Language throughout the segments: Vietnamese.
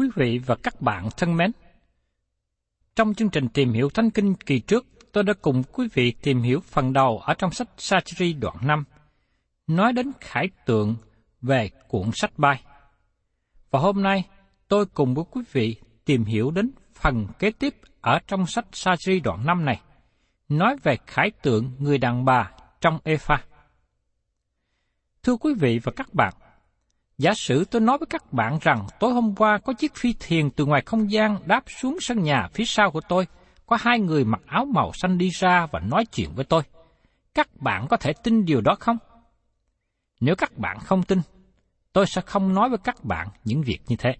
Quý vị và các bạn thân mến, trong chương trình tìm hiểu Thánh Kinh kỳ trước, tôi đã cùng quý vị tìm hiểu phần đầu ở trong sách Sacheri đoạn 5, nói đến khải tượng về cuộn sách bay. Và hôm nay, tôi cùng với quý vị tìm hiểu đến phần kế tiếp ở trong sách Sacheri đoạn 5 này, nói về khải tượng người đàn bà trong Epha. Thưa quý vị và các bạn, giả sử tôi nói với các bạn rằng tối hôm qua có chiếc phi thuyền từ ngoài không gian đáp xuống sân nhà phía sau của tôi, có hai người mặc áo màu xanh đi ra và nói chuyện với tôi. Các bạn có thể tin điều đó không? Nếu các bạn không tin, tôi sẽ không nói với các bạn những việc như thế.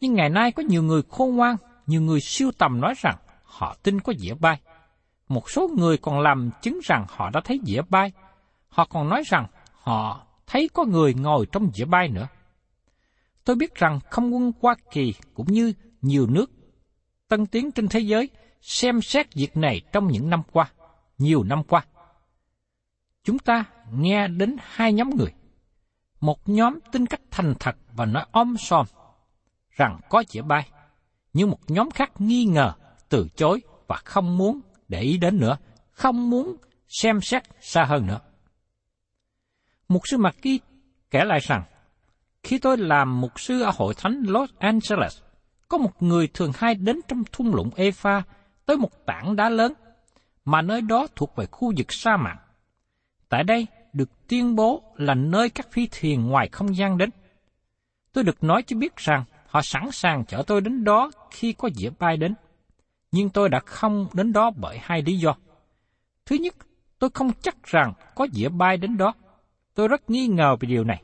Nhưng ngày nay có nhiều người khôn ngoan, nhiều người siêu tầm nói rằng họ tin có dĩa bay. Một số người còn làm chứng rằng họ đã thấy dĩa bay. Họ còn nói rằng họ thấy có người ngồi trong dĩa bay nữa. Tôi biết rằng không quân Hoa Kỳ cũng như nhiều nước tân tiến trên thế giới xem xét việc này trong những năm qua, nhiều năm qua. Chúng ta nghe đến hai nhóm người. Một nhóm tin cách thành thật và nói om sòm rằng có dĩa bay, nhưng một nhóm khác nghi ngờ, từ chối và không muốn để ý đến nữa, không muốn xem xét xa hơn nữa. Mục sư McGee kể lại rằng, khi tôi làm mục sư ở hội thánh Los Angeles, có một người thường hay đến trong thung lũng Epha tới một tảng đá lớn, mà nơi đó thuộc về khu vực sa mạc. Tại đây được tuyên bố là nơi các phi thuyền ngoài không gian đến. Tôi được nói cho biết rằng họ sẵn sàng chở tôi đến đó khi có dĩa bay đến. Nhưng tôi đã không đến đó bởi hai lý do. Thứ nhất, tôi không chắc rằng có dĩa bay đến đó. Tôi rất nghi ngờ về điều này.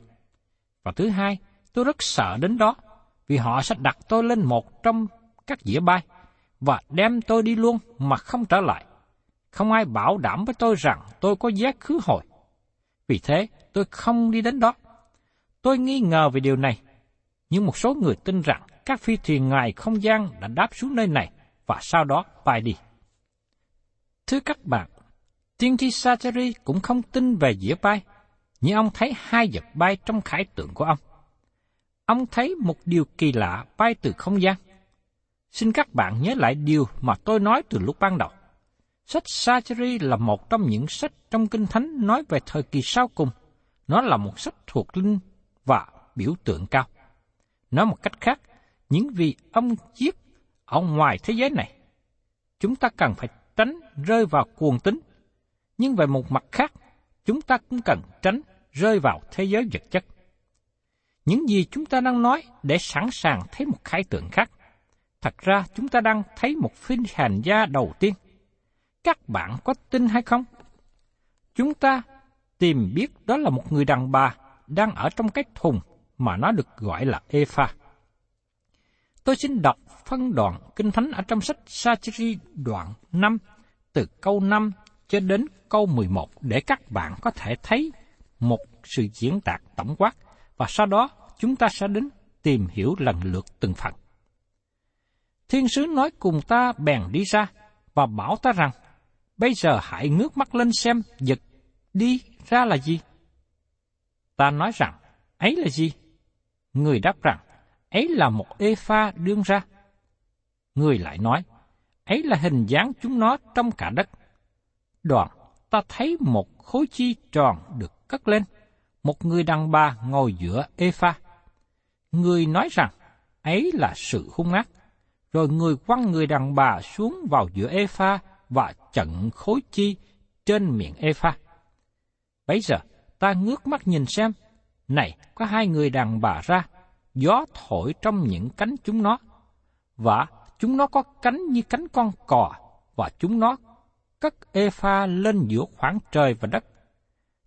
Và thứ hai, tôi rất sợ đến đó, vì họ sẽ đặt tôi lên một trong các dĩa bay và đem tôi đi luôn mà không trở lại. Không ai bảo đảm với tôi rằng tôi có giá khứ hồi. Vì thế, tôi không đi đến đó. Tôi nghi ngờ về điều này, nhưng một số người tin rằng các phi thuyền ngoài không gian đã đáp xuống nơi này và sau đó bay đi. Thưa các bạn, tiên tri Sacheri cũng không tin về dĩa bay, nhưng ông thấy hai vật bay trong khải tượng của ông. Ông thấy một điều kỳ lạ bay từ không gian. Xin các bạn nhớ lại điều mà tôi nói từ lúc ban đầu. Sách Sacheri là một trong những sách trong Kinh Thánh nói về thời kỳ sau cùng. Nó là một sách thuộc linh và biểu tượng cao. Nói một cách khác, những vị ông giết ở ngoài thế giới này. Chúng ta cần phải tránh rơi vào cuồng tính, nhưng về một mặt khác, chúng ta cũng cần tránh rơi vào thế giới vật chất. Những gì chúng ta đang nói để sẵn sàng thấy một khái tượng khác. Thật ra, chúng ta đang thấy một phiên hành gia đầu tiên. Các bạn có tin hay không? Chúng ta tìm biết đó là một người đàn bà đang ở trong cái thùng mà nó được gọi là Epha. Tôi xin đọc phân đoạn kinh thánh ở trong sách Sachiri đoạn 5 từ câu 5 cho đến câu 11 để các bạn có thể thấy một sự diễn đạt tổng quát và sau đó chúng ta sẽ đến tìm hiểu lần lượt từng phần. Thiên sứ nói cùng ta bèn đi ra và bảo ta rằng, bây giờ hãy ngước mắt lên xem vật đi ra là gì. Ta nói rằng, ấy là gì? Người đáp rằng, ấy là một ê pha đương ra. Người lại nói, ấy là hình dáng chúng nó trong cả đất. Đoạn, ta thấy một khối chi tròn được cất lên, một người đàn bà ngồi giữa Epha. Người nói rằng, ấy là sự hung ác. Rồi người quăng người đàn bà xuống vào giữa Epha và chặn khối chi trên miệng Epha. Bây Bấy giờ, ta ngước mắt nhìn xem, này, có hai người đàn bà ra, gió thổi trong những cánh chúng nó, và chúng nó có cánh như cánh con cò, và chúng nó cất ê pha lên giữa khoảng trời và đất.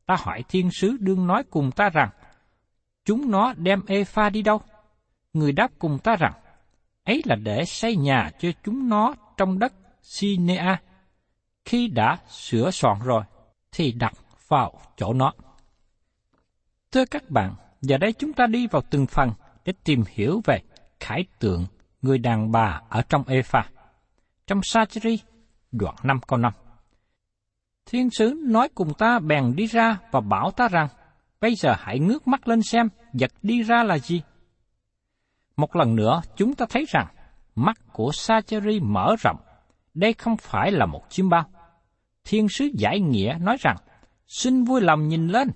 Ta hỏi thiên sứ đương nói cùng ta rằng, chúng nó đem ê pha đi đâu? Người đáp cùng ta rằng, ấy là để xây nhà cho chúng nó trong đất Sinea. Khi đã sửa soạn rồi, thì đặt vào chỗ nó. Thưa các bạn, giờ đây chúng ta đi vào từng phần để tìm hiểu về khải tượng người đàn bà ở trong Epha. Trong Sacheri, đoạn 5 câu 5. Thiên sứ nói cùng ta bèn đi ra và bảo ta rằng, bây giờ hãy ngước mắt lên xem vật đi ra là gì. Một lần nữa, chúng ta thấy rằng mắt của Sacheri mở rộng. Đây không phải là một chim bao. Thiên sứ giải nghĩa nói rằng, xin vui lòng nhìn lên.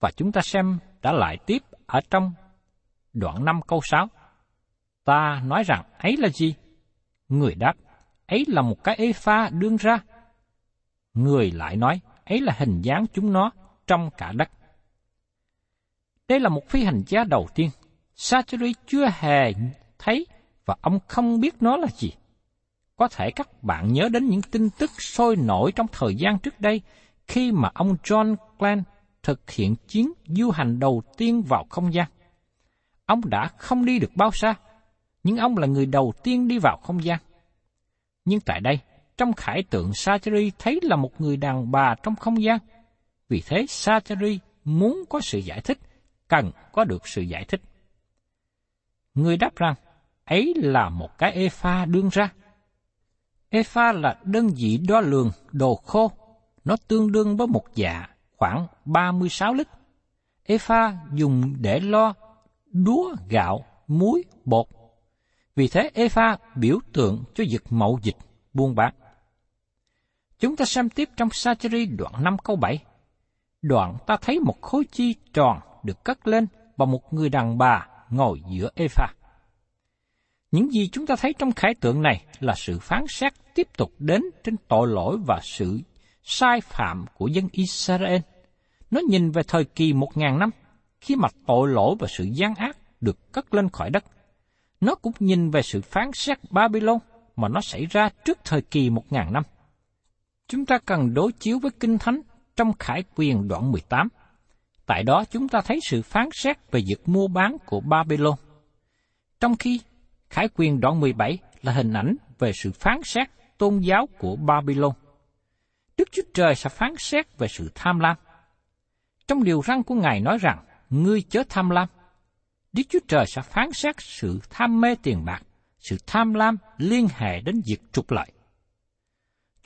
Và chúng ta xem đã lại tiếp ở trong đoạn 5 câu 6. Ta nói rằng ấy là gì? Người đáp, ấy là một cái ê pha đương ra. Người lại nói, ấy là hình dáng chúng nó trong cả đất. Đây là một phi hành gia đầu tiên. Sacheri chưa hề thấy và ông không biết nó là gì. Có thể các bạn nhớ đến những tin tức sôi nổi trong thời gian trước đây khi mà ông John Glenn thực hiện chuyến du hành đầu tiên vào không gian. Ông đã không đi được bao xa, nhưng ông là người đầu tiên đi vào không gian. Nhưng tại đây, trong khải tượng Sacheri thấy là một người đàn bà trong không gian. Vì thế Sacheri muốn có sự giải thích, cần có được sự giải thích. Người đáp rằng, ấy là một cái epha đương ra. Epha là đơn vị đo lường đồ khô, nó tương đương với một dạ khoảng 36 lít. Epha dùng để lo đúa, gạo, muối, bột. Vì thế Epha biểu tượng cho việc mậu dịch, buôn bán. Chúng ta xem tiếp trong Sacheri đoạn 5 câu 7. Đoạn ta thấy một khối chi tròn được cất lên và một người đàn bà ngồi giữa Epha. Những gì chúng ta thấy trong khải tượng này là sự phán xét tiếp tục đến trên tội lỗi và sự sai phạm của dân Israel. Nó nhìn về thời kỳ một ngàn năm, khi mặt tội lỗi và sự gian ác được cất lên khỏi đất. Nó cũng nhìn về sự phán xét Babylon mà nó xảy ra trước thời kỳ một ngàn năm. Chúng ta cần đối chiếu với Kinh Thánh trong Khải Quyền đoạn 18. Tại đó chúng ta thấy sự phán xét về việc mua bán của Babylon. Trong khi Khải Quyền đoạn 17 là hình ảnh về sự phán xét tôn giáo của Babylon. Đức Chúa Trời sẽ phán xét về sự tham lam. Trong điều răn của Ngài nói rằng, ngươi chớ tham lam. Đức Chúa Trời sẽ phán xét sự tham mê tiền bạc, sự tham lam liên hệ đến việc trục lợi.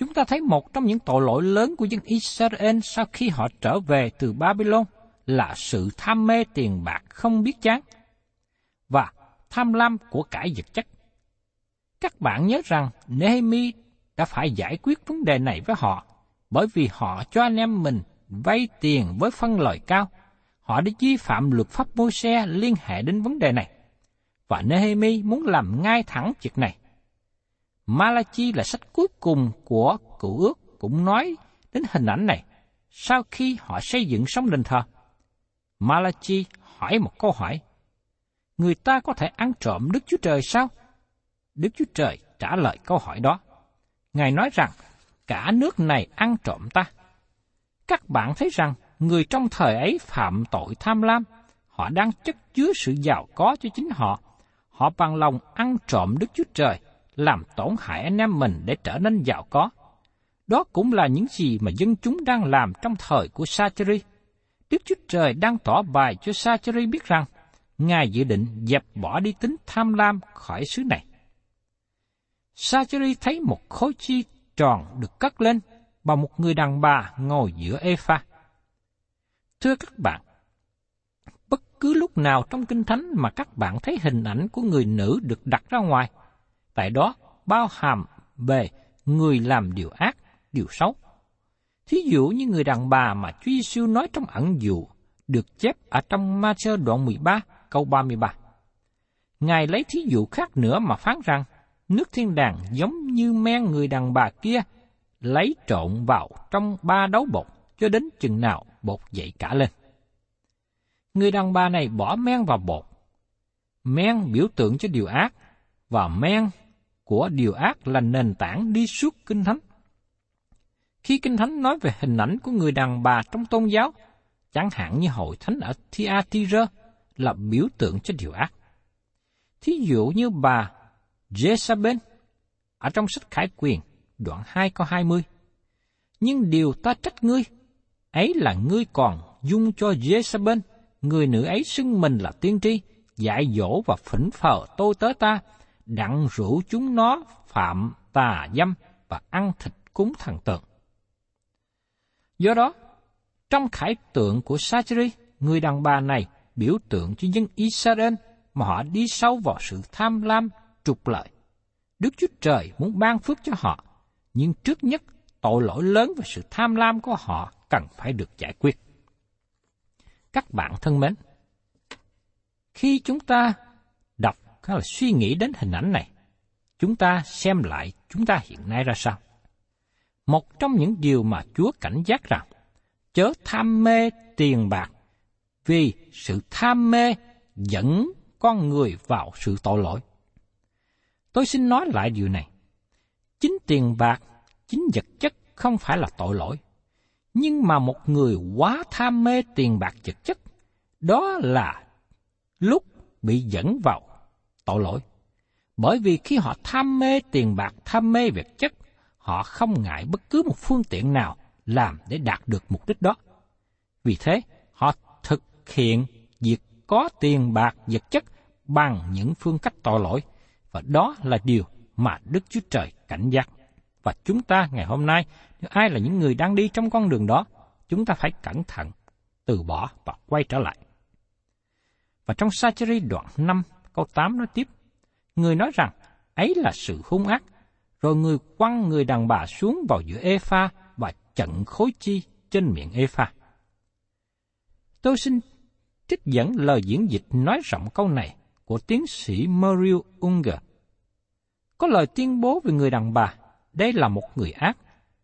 Chúng ta thấy một trong những tội lỗi lớn của dân Israel sau khi họ trở về từ Babylon là sự tham mê tiền bạc không biết chán và tham lam của cải vật chất. Các bạn nhớ rằng Nehemi đã phải giải quyết vấn đề này với họ bởi vì họ cho anh em mình vay tiền với phân lời cao. Họ đã vi phạm luật pháp môi xe liên hệ đến vấn đề này. và Nehemi muốn làm ngay thẳng việc này. Malachi là sách cuối cùng của cựu ước cũng nói đến hình ảnh này sau khi họ xây dựng sống đền thờ. Malachi hỏi một câu hỏi. Người ta có thể ăn trộm Đức Chúa Trời sao? Đức Chúa Trời trả lời câu hỏi đó. Ngài nói rằng, cả nước này ăn trộm ta. Các bạn thấy rằng, người trong thời ấy phạm tội tham lam, họ đang chất chứa sự giàu có cho chính họ. Họ bằng lòng ăn trộm Đức Chúa Trời, làm tổn hại anh em mình để trở nên giàu có. Đó cũng là những gì mà dân chúng đang làm trong thời của Sacheri. Đức Chúa Trời đang tỏ bài cho Sacheri biết rằng, Ngài dự định dẹp bỏ đi tính tham lam khỏi xứ này. Sacheri thấy một khối chi tròn được cất lên và một người đàn bà ngồi giữa Epha. Thưa các bạn, bất cứ lúc nào trong Kinh Thánh mà các bạn thấy hình ảnh của người nữ được đặt ra ngoài, tại đó bao hàm về người làm điều ác, điều xấu. Thí dụ như người đàn bà mà Chúa Giêsu nói trong ẩn dụ được chép ở trong Ma-sơ đoạn 13 câu 33. Ngài lấy thí dụ khác nữa mà phán rằng nước thiên đàng giống như men người đàn bà kia lấy trộn vào trong ba đấu bột cho đến chừng nào bột dậy cả lên. Người đàn bà này bỏ men vào bột. Men biểu tượng cho điều ác, và men của điều ác là nền tảng đi suốt Kinh Thánh. Khi Kinh Thánh nói về hình ảnh của người đàn bà trong tôn giáo, chẳng hạn như hội thánh ở Thyatira là biểu tượng cho điều ác. Thí dụ như bà Jezabel ở trong sách Khải Quyền, đoạn 2 câu 20. Nhưng điều ta trách ngươi, ấy là ngươi còn dung cho Jezabel, người nữ ấy xưng mình là tiên tri, dạy dỗ và phỉnh phờ tôi tớ ta, đặng rủ chúng nó phạm tà dâm và ăn thịt cúng thần tượng. Do đó, trong khải tượng của Sacheri, người đàn bà này biểu tượng cho dân Israel mà họ đi sâu vào sự tham lam, trục lợi. Đức Chúa Trời muốn ban phước cho họ, nhưng trước nhất tội lỗi lớn và sự tham lam của họ cần phải được giải quyết. Các bạn thân mến, khi chúng ta hay là suy nghĩ đến hình ảnh này, chúng ta xem lại chúng ta hiện nay ra sao. Một trong những điều mà Chúa cảnh giác rằng, chớ tham mê tiền bạc, vì sự tham mê dẫn con người vào sự tội lỗi. Tôi xin nói lại điều này. Chính tiền bạc, chính vật chất không phải là tội lỗi. Nhưng mà một người quá tham mê tiền bạc vật chất, đó là lúc bị dẫn vào tội lỗi. Bởi vì khi họ tham mê tiền bạc, tham mê vật chất, họ không ngại bất cứ một phương tiện nào làm để đạt được mục đích đó. Vì thế, họ thực hiện việc có tiền bạc vật chất bằng những phương cách tội lỗi, và đó là điều mà Đức Chúa Trời cảnh giác. Và chúng ta ngày hôm nay, nếu ai là những người đang đi trong con đường đó, chúng ta phải cẩn thận, từ bỏ và quay trở lại. Và trong Sacheri đoạn 5, câu 8 nói tiếp, người nói rằng, ấy là sự hung ác, rồi người quăng người đàn bà xuống vào giữa Epha và chặn khối chi trên miệng Epha. Tôi xin trích dẫn lời diễn dịch nói rộng câu này của tiến sĩ Muriel Unger. Có lời tuyên bố về người đàn bà, đây là một người ác,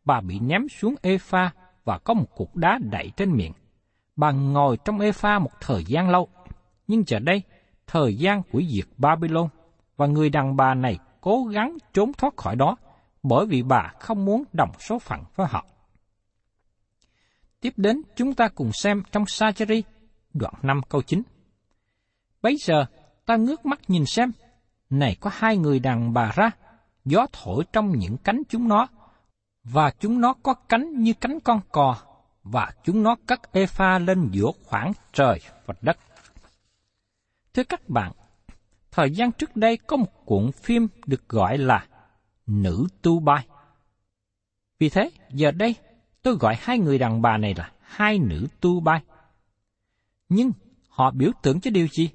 bà bị ném xuống Epha và có một cục đá đậy trên miệng. Bà ngồi trong Epha một thời gian lâu, nhưng giờ đây, thời gian của diệt Babylon, và người đàn bà này cố gắng trốn thoát khỏi đó, bởi vì bà không muốn đồng số phận với họ. Tiếp đến, chúng ta cùng xem trong Sacheri, đoạn 5 câu 9. Bấy giờ, ta ngước mắt nhìn xem, này có hai người đàn bà ra, gió thổi trong những cánh chúng nó, và chúng nó có cánh như cánh con cò, và chúng nó cất pha lên giữa khoảng trời và đất. Thưa các bạn, thời gian trước đây có một cuộn phim được gọi là Nữ Tu Bai. Vì thế, giờ đây, tôi gọi hai người đàn bà này là hai nữ Tu Bai. Nhưng họ biểu tượng cho điều gì?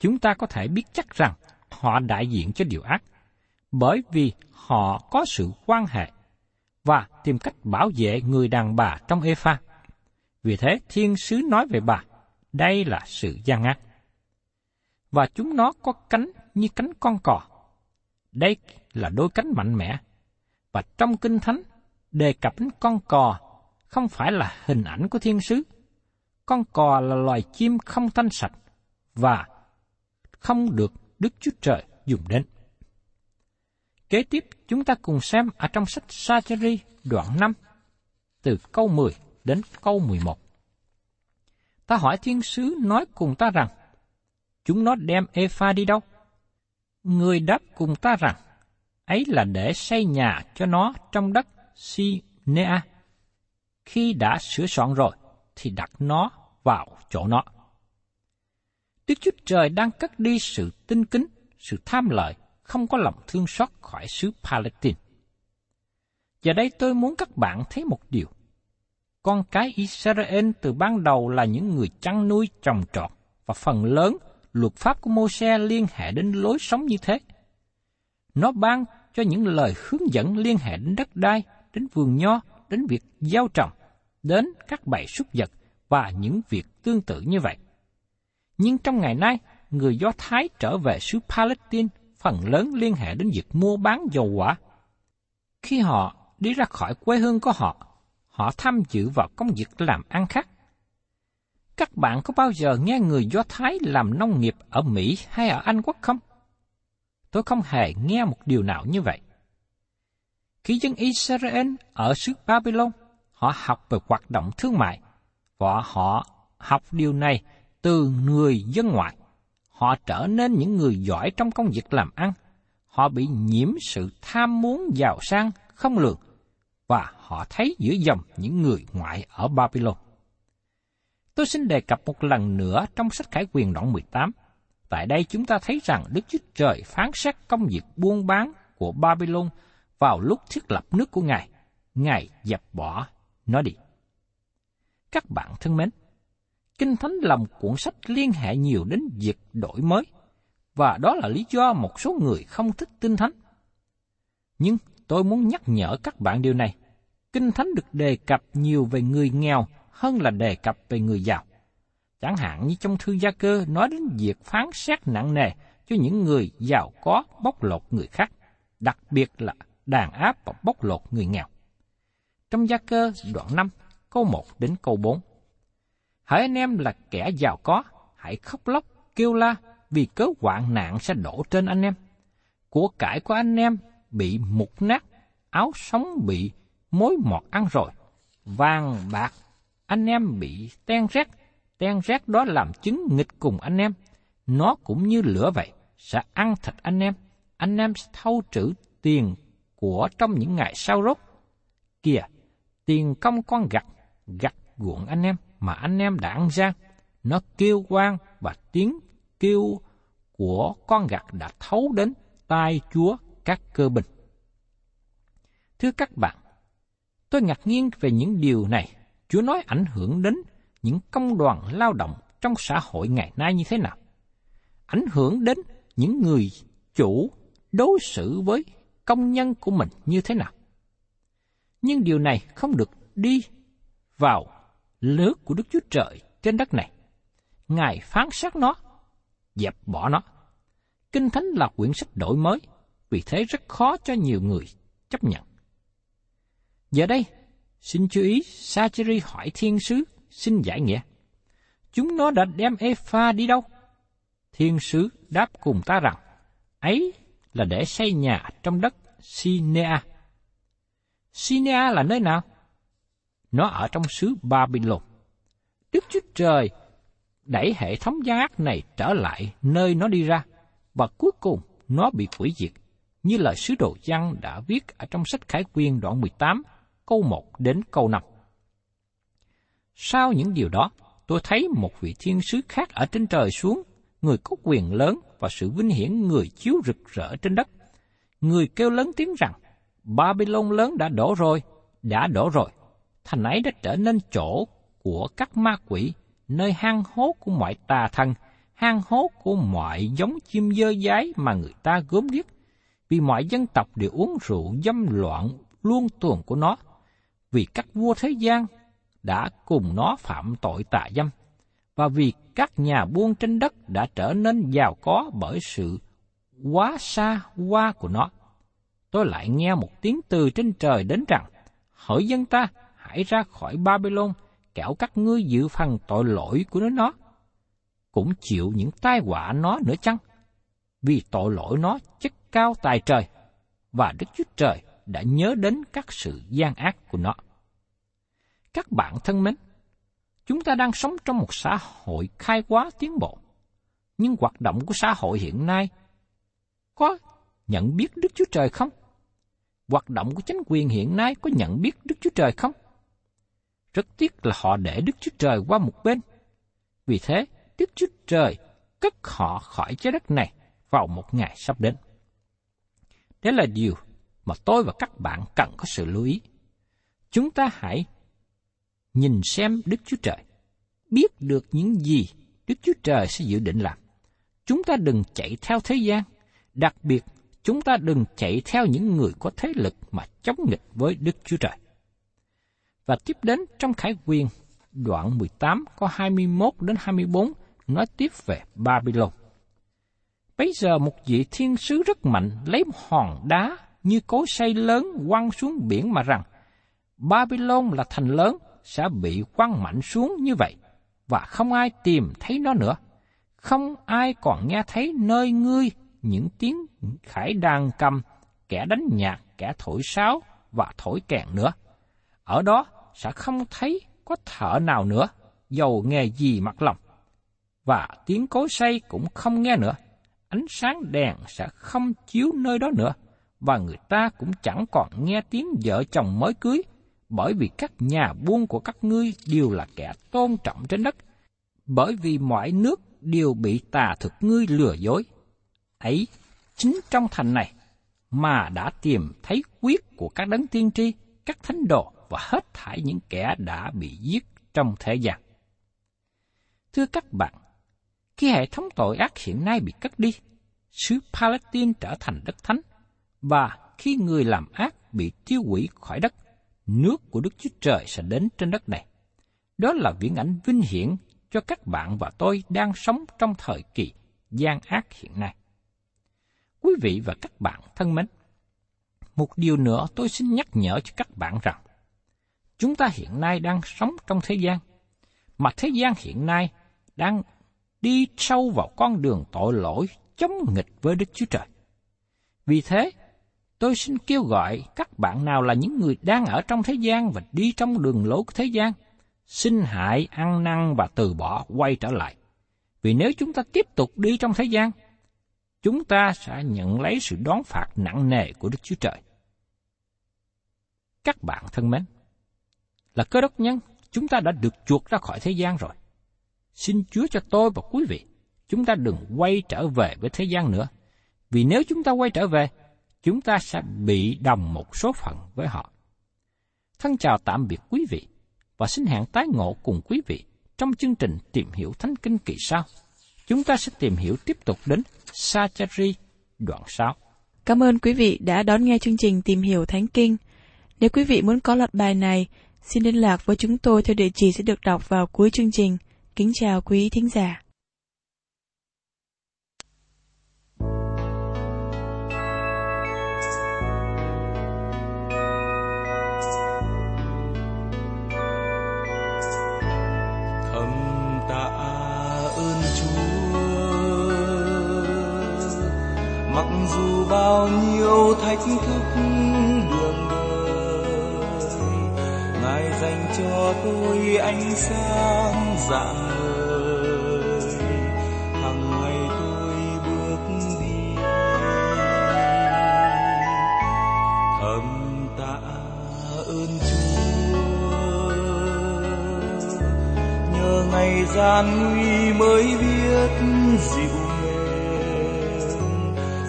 Chúng ta có thể biết chắc rằng họ đại diện cho điều ác, bởi vì họ có sự quan hệ và tìm cách bảo vệ người đàn bà trong Epha. Vì thế, thiên sứ nói về bà, đây là sự gian ác và chúng nó có cánh như cánh con cò. Đây là đôi cánh mạnh mẽ, và trong Kinh Thánh đề cập đến con cò không phải là hình ảnh của thiên sứ. Con cò là loài chim không thanh sạch và không được Đức Chúa Trời dùng đến. Kế tiếp, chúng ta cùng xem ở trong sách sajari đoạn 5, từ câu 10 đến câu 11. Ta hỏi thiên sứ nói cùng ta rằng, chúng nó đem Epha đi đâu? Người đáp cùng ta rằng, ấy là để xây nhà cho nó trong đất Sinea. Khi đã sửa soạn rồi, thì đặt nó vào chỗ nó. Đức Chúa Trời đang cất đi sự tinh kính, sự tham lợi, không có lòng thương xót khỏi xứ Palestine. Giờ đây tôi muốn các bạn thấy một điều. Con cái Israel từ ban đầu là những người chăn nuôi trồng trọt và phần lớn luật pháp của Mô-se liên hệ đến lối sống như thế. Nó ban cho những lời hướng dẫn liên hệ đến đất đai, đến vườn nho, đến việc gieo trồng, đến các bầy súc vật và những việc tương tự như vậy. Nhưng trong ngày nay, người Do Thái trở về xứ Palestine phần lớn liên hệ đến việc mua bán dầu quả. Khi họ đi ra khỏi quê hương của họ, họ tham dự vào công việc làm ăn khác. Các bạn có bao giờ nghe người Do Thái làm nông nghiệp ở Mỹ hay ở Anh quốc không? Tôi không hề nghe một điều nào như vậy. Khi dân Israel ở xứ Babylon, họ học về hoạt động thương mại, và họ học điều này từ người dân ngoại. Họ trở nên những người giỏi trong công việc làm ăn. Họ bị nhiễm sự tham muốn giàu sang không lường, và họ thấy giữa dòng những người ngoại ở Babylon. Tôi xin đề cập một lần nữa trong sách Khải quyền đoạn 18. Tại đây chúng ta thấy rằng Đức Chúa Trời phán xét công việc buôn bán của Babylon vào lúc thiết lập nước của Ngài. Ngài dập bỏ nó đi. Các bạn thân mến, Kinh Thánh là một cuốn sách liên hệ nhiều đến việc đổi mới, và đó là lý do một số người không thích Kinh Thánh. Nhưng tôi muốn nhắc nhở các bạn điều này. Kinh Thánh được đề cập nhiều về người nghèo hơn là đề cập về người giàu. Chẳng hạn như trong thư gia cơ nói đến việc phán xét nặng nề cho những người giàu có bóc lột người khác, đặc biệt là đàn áp và bóc lột người nghèo. Trong gia cơ đoạn 5, câu 1 đến câu 4. Hỡi anh em là kẻ giàu có, hãy khóc lóc, kêu la, vì cớ hoạn nạn sẽ đổ trên anh em. Của cải của anh em bị mục nát, áo sống bị mối mọt ăn rồi, vàng bạc, anh em bị ten rét, ten rét đó làm chứng nghịch cùng anh em. Nó cũng như lửa vậy, sẽ ăn thịt anh em, anh em sẽ thâu trữ tiền của trong những ngày sau rốt. Kìa, tiền công con gặt, gặt ruộng anh em mà anh em đã ăn ra, nó kêu quang và tiếng kêu của con gặt đã thấu đến tai Chúa các cơ bình Thưa các bạn, tôi ngạc nhiên về những điều này. Chúa nói ảnh hưởng đến những công đoàn lao động trong xã hội ngày nay như thế nào? Ảnh hưởng đến những người chủ đối xử với công nhân của mình như thế nào? Nhưng điều này không được đi vào nước của Đức Chúa Trời trên đất này. Ngài phán xét nó, dẹp bỏ nó. Kinh Thánh là quyển sách đổi mới, vì thế rất khó cho nhiều người chấp nhận. Giờ đây, xin chú ý, Sacheri hỏi thiên sứ, xin giải nghĩa. Chúng nó đã đem Epha đi đâu? Thiên sứ đáp cùng ta rằng, ấy là để xây nhà trong đất Sinea. Sinea là nơi nào? Nó ở trong xứ Babylon. Đức Chúa Trời đẩy hệ thống gian ác này trở lại nơi nó đi ra, và cuối cùng nó bị hủy diệt, như lời sứ đồ Giăng đã viết ở trong sách Khải Quyên đoạn 18, câu 1 đến câu 5. Sau những điều đó, tôi thấy một vị thiên sứ khác ở trên trời xuống, người có quyền lớn và sự vinh hiển người chiếu rực rỡ trên đất. Người kêu lớn tiếng rằng, Babylon lớn đã đổ rồi, đã đổ rồi. Thành ấy đã trở nên chỗ của các ma quỷ, nơi hang hố của mọi tà thần, hang hố của mọi giống chim dơ dái mà người ta gớm ghiếc. Vì mọi dân tộc đều uống rượu dâm loạn luôn tuồng của nó, vì các vua thế gian đã cùng nó phạm tội tà dâm, và vì các nhà buôn trên đất đã trở nên giàu có bởi sự quá xa hoa của nó. Tôi lại nghe một tiếng từ trên trời đến rằng, hỡi dân ta, hãy ra khỏi Babylon, kẻo các ngươi dự phần tội lỗi của nó. Cũng chịu những tai họa nó nữa chăng? Vì tội lỗi nó chất cao tài trời, và Đức Chúa Trời đã nhớ đến các sự gian ác của nó. Các bạn thân mến, chúng ta đang sống trong một xã hội khai hóa tiến bộ, nhưng hoạt động của xã hội hiện nay có nhận biết Đức Chúa Trời không? Hoạt động của chính quyền hiện nay có nhận biết Đức Chúa Trời không? Rất tiếc là họ để Đức Chúa Trời qua một bên. Vì thế, Đức Chúa Trời cất họ khỏi trái đất này vào một ngày sắp đến. Đó là điều mà tôi và các bạn cần có sự lưu ý. Chúng ta hãy nhìn xem Đức Chúa Trời, biết được những gì Đức Chúa Trời sẽ dự định làm. Chúng ta đừng chạy theo thế gian, đặc biệt chúng ta đừng chạy theo những người có thế lực mà chống nghịch với Đức Chúa Trời. Và tiếp đến trong Khải Quyền, đoạn 18 có 21 đến 24 nói tiếp về Babylon. Bây giờ một vị thiên sứ rất mạnh lấy hòn đá như cối xây lớn quăng xuống biển mà rằng, Babylon là thành lớn, sẽ bị quăng mạnh xuống như vậy, và không ai tìm thấy nó nữa. Không ai còn nghe thấy nơi ngươi những tiếng khải đàn cầm, kẻ đánh nhạc, kẻ thổi sáo và thổi kèn nữa. Ở đó sẽ không thấy có thợ nào nữa, dầu nghề gì mặc lòng. Và tiếng cối xây cũng không nghe nữa. Ánh sáng đèn sẽ không chiếu nơi đó nữa, và người ta cũng chẳng còn nghe tiếng vợ chồng mới cưới, bởi vì các nhà buôn của các ngươi đều là kẻ tôn trọng trên đất, bởi vì mọi nước đều bị tà thực ngươi lừa dối. Ấy, chính trong thành này mà đã tìm thấy quyết của các đấng tiên tri, các thánh đồ và hết thảy những kẻ đã bị giết trong thế gian. Thưa các bạn, khi hệ thống tội ác hiện nay bị cất đi, xứ Palestine trở thành đất thánh, và khi người làm ác bị tiêu hủy khỏi đất, nước của Đức Chúa Trời sẽ đến trên đất này. Đó là viễn ảnh vinh hiển cho các bạn và tôi đang sống trong thời kỳ gian ác hiện nay. Quý vị và các bạn thân mến, một điều nữa tôi xin nhắc nhở cho các bạn rằng, chúng ta hiện nay đang sống trong thế gian, mà thế gian hiện nay đang đi sâu vào con đường tội lỗi chống nghịch với Đức Chúa Trời. Vì thế, tôi xin kêu gọi các bạn nào là những người đang ở trong thế gian và đi trong đường lối của thế gian, xin hãy ăn năn và từ bỏ quay trở lại. Vì nếu chúng ta tiếp tục đi trong thế gian, chúng ta sẽ nhận lấy sự đón phạt nặng nề của Đức Chúa Trời. Các bạn thân mến, là cơ đốc nhân, chúng ta đã được chuộc ra khỏi thế gian rồi. Xin Chúa cho tôi và quý vị, chúng ta đừng quay trở về với thế gian nữa. Vì nếu chúng ta quay trở về, chúng ta sẽ bị đồng một số phận với họ. Thân chào tạm biệt quý vị và xin hẹn tái ngộ cùng quý vị trong chương trình tìm hiểu Thánh Kinh kỳ sau. Chúng ta sẽ tìm hiểu tiếp tục đến Sachari đoạn 6. Cảm ơn quý vị đã đón nghe chương trình Tìm hiểu Thánh Kinh. Nếu quý vị muốn có loạt bài này, xin liên lạc với chúng tôi theo địa chỉ sẽ được đọc vào cuối chương trình. Kính chào quý thính giả. Mặc dù bao nhiêu thách thức đường đời, ngài dành cho tôi ánh sáng dạng ngời hàng ngày tôi bước đi. Thầm tạ ơn chúa. Nhờ ngày gian nguy mới biết dịu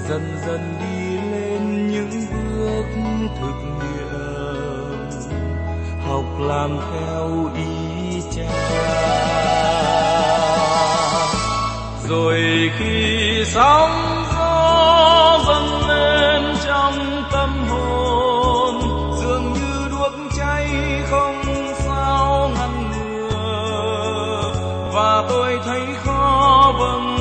dần dần đi lên những bước thực nghiệm. Học làm theo ý cha. Rồi khi sóng gió dâng lên trong tâm hồn, dường như đuốc cháy không sao ngăn ngừa. Và tôi thấy khó vâng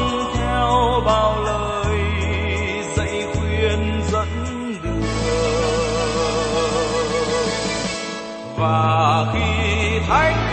và khi thánh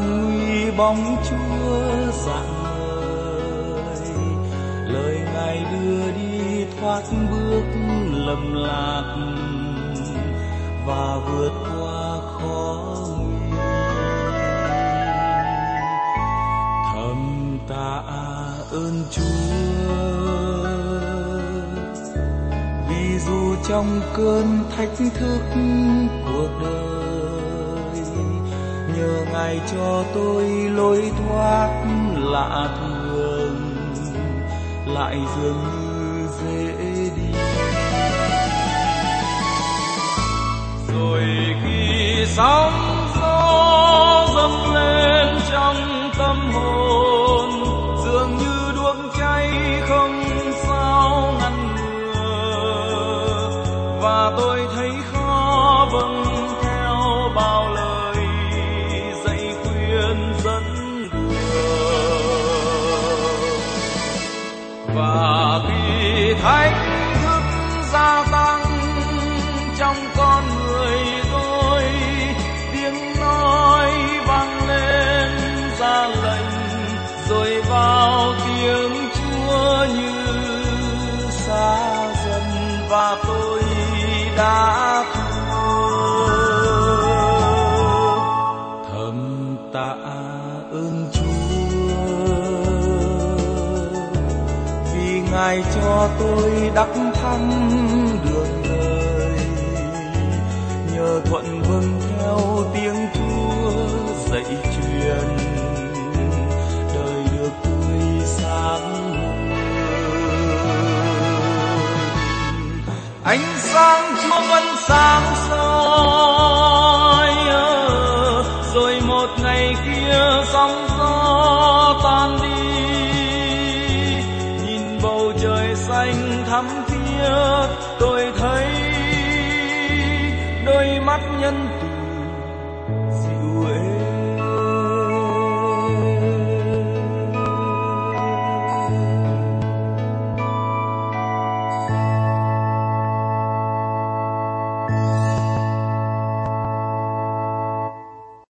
nguy bóng chúa dạng ngời lời ngài đưa đi thoát bước lầm lạc và vượt qua khó nguy thầm tạ ơn chúa, vì dù trong cơn thách thức cuộc đời ngài cho tôi lối thoát lạ thường, lại dường như dễ đi. Rồi khi sóng ngài cho tôi đắc thắng đường đời. Nhờ thuận vâng theo tiếng chúa dạy truyền, đời được tươi sáng ánh sáng chúa vẫn sáng soi rồi một ngày kia sóng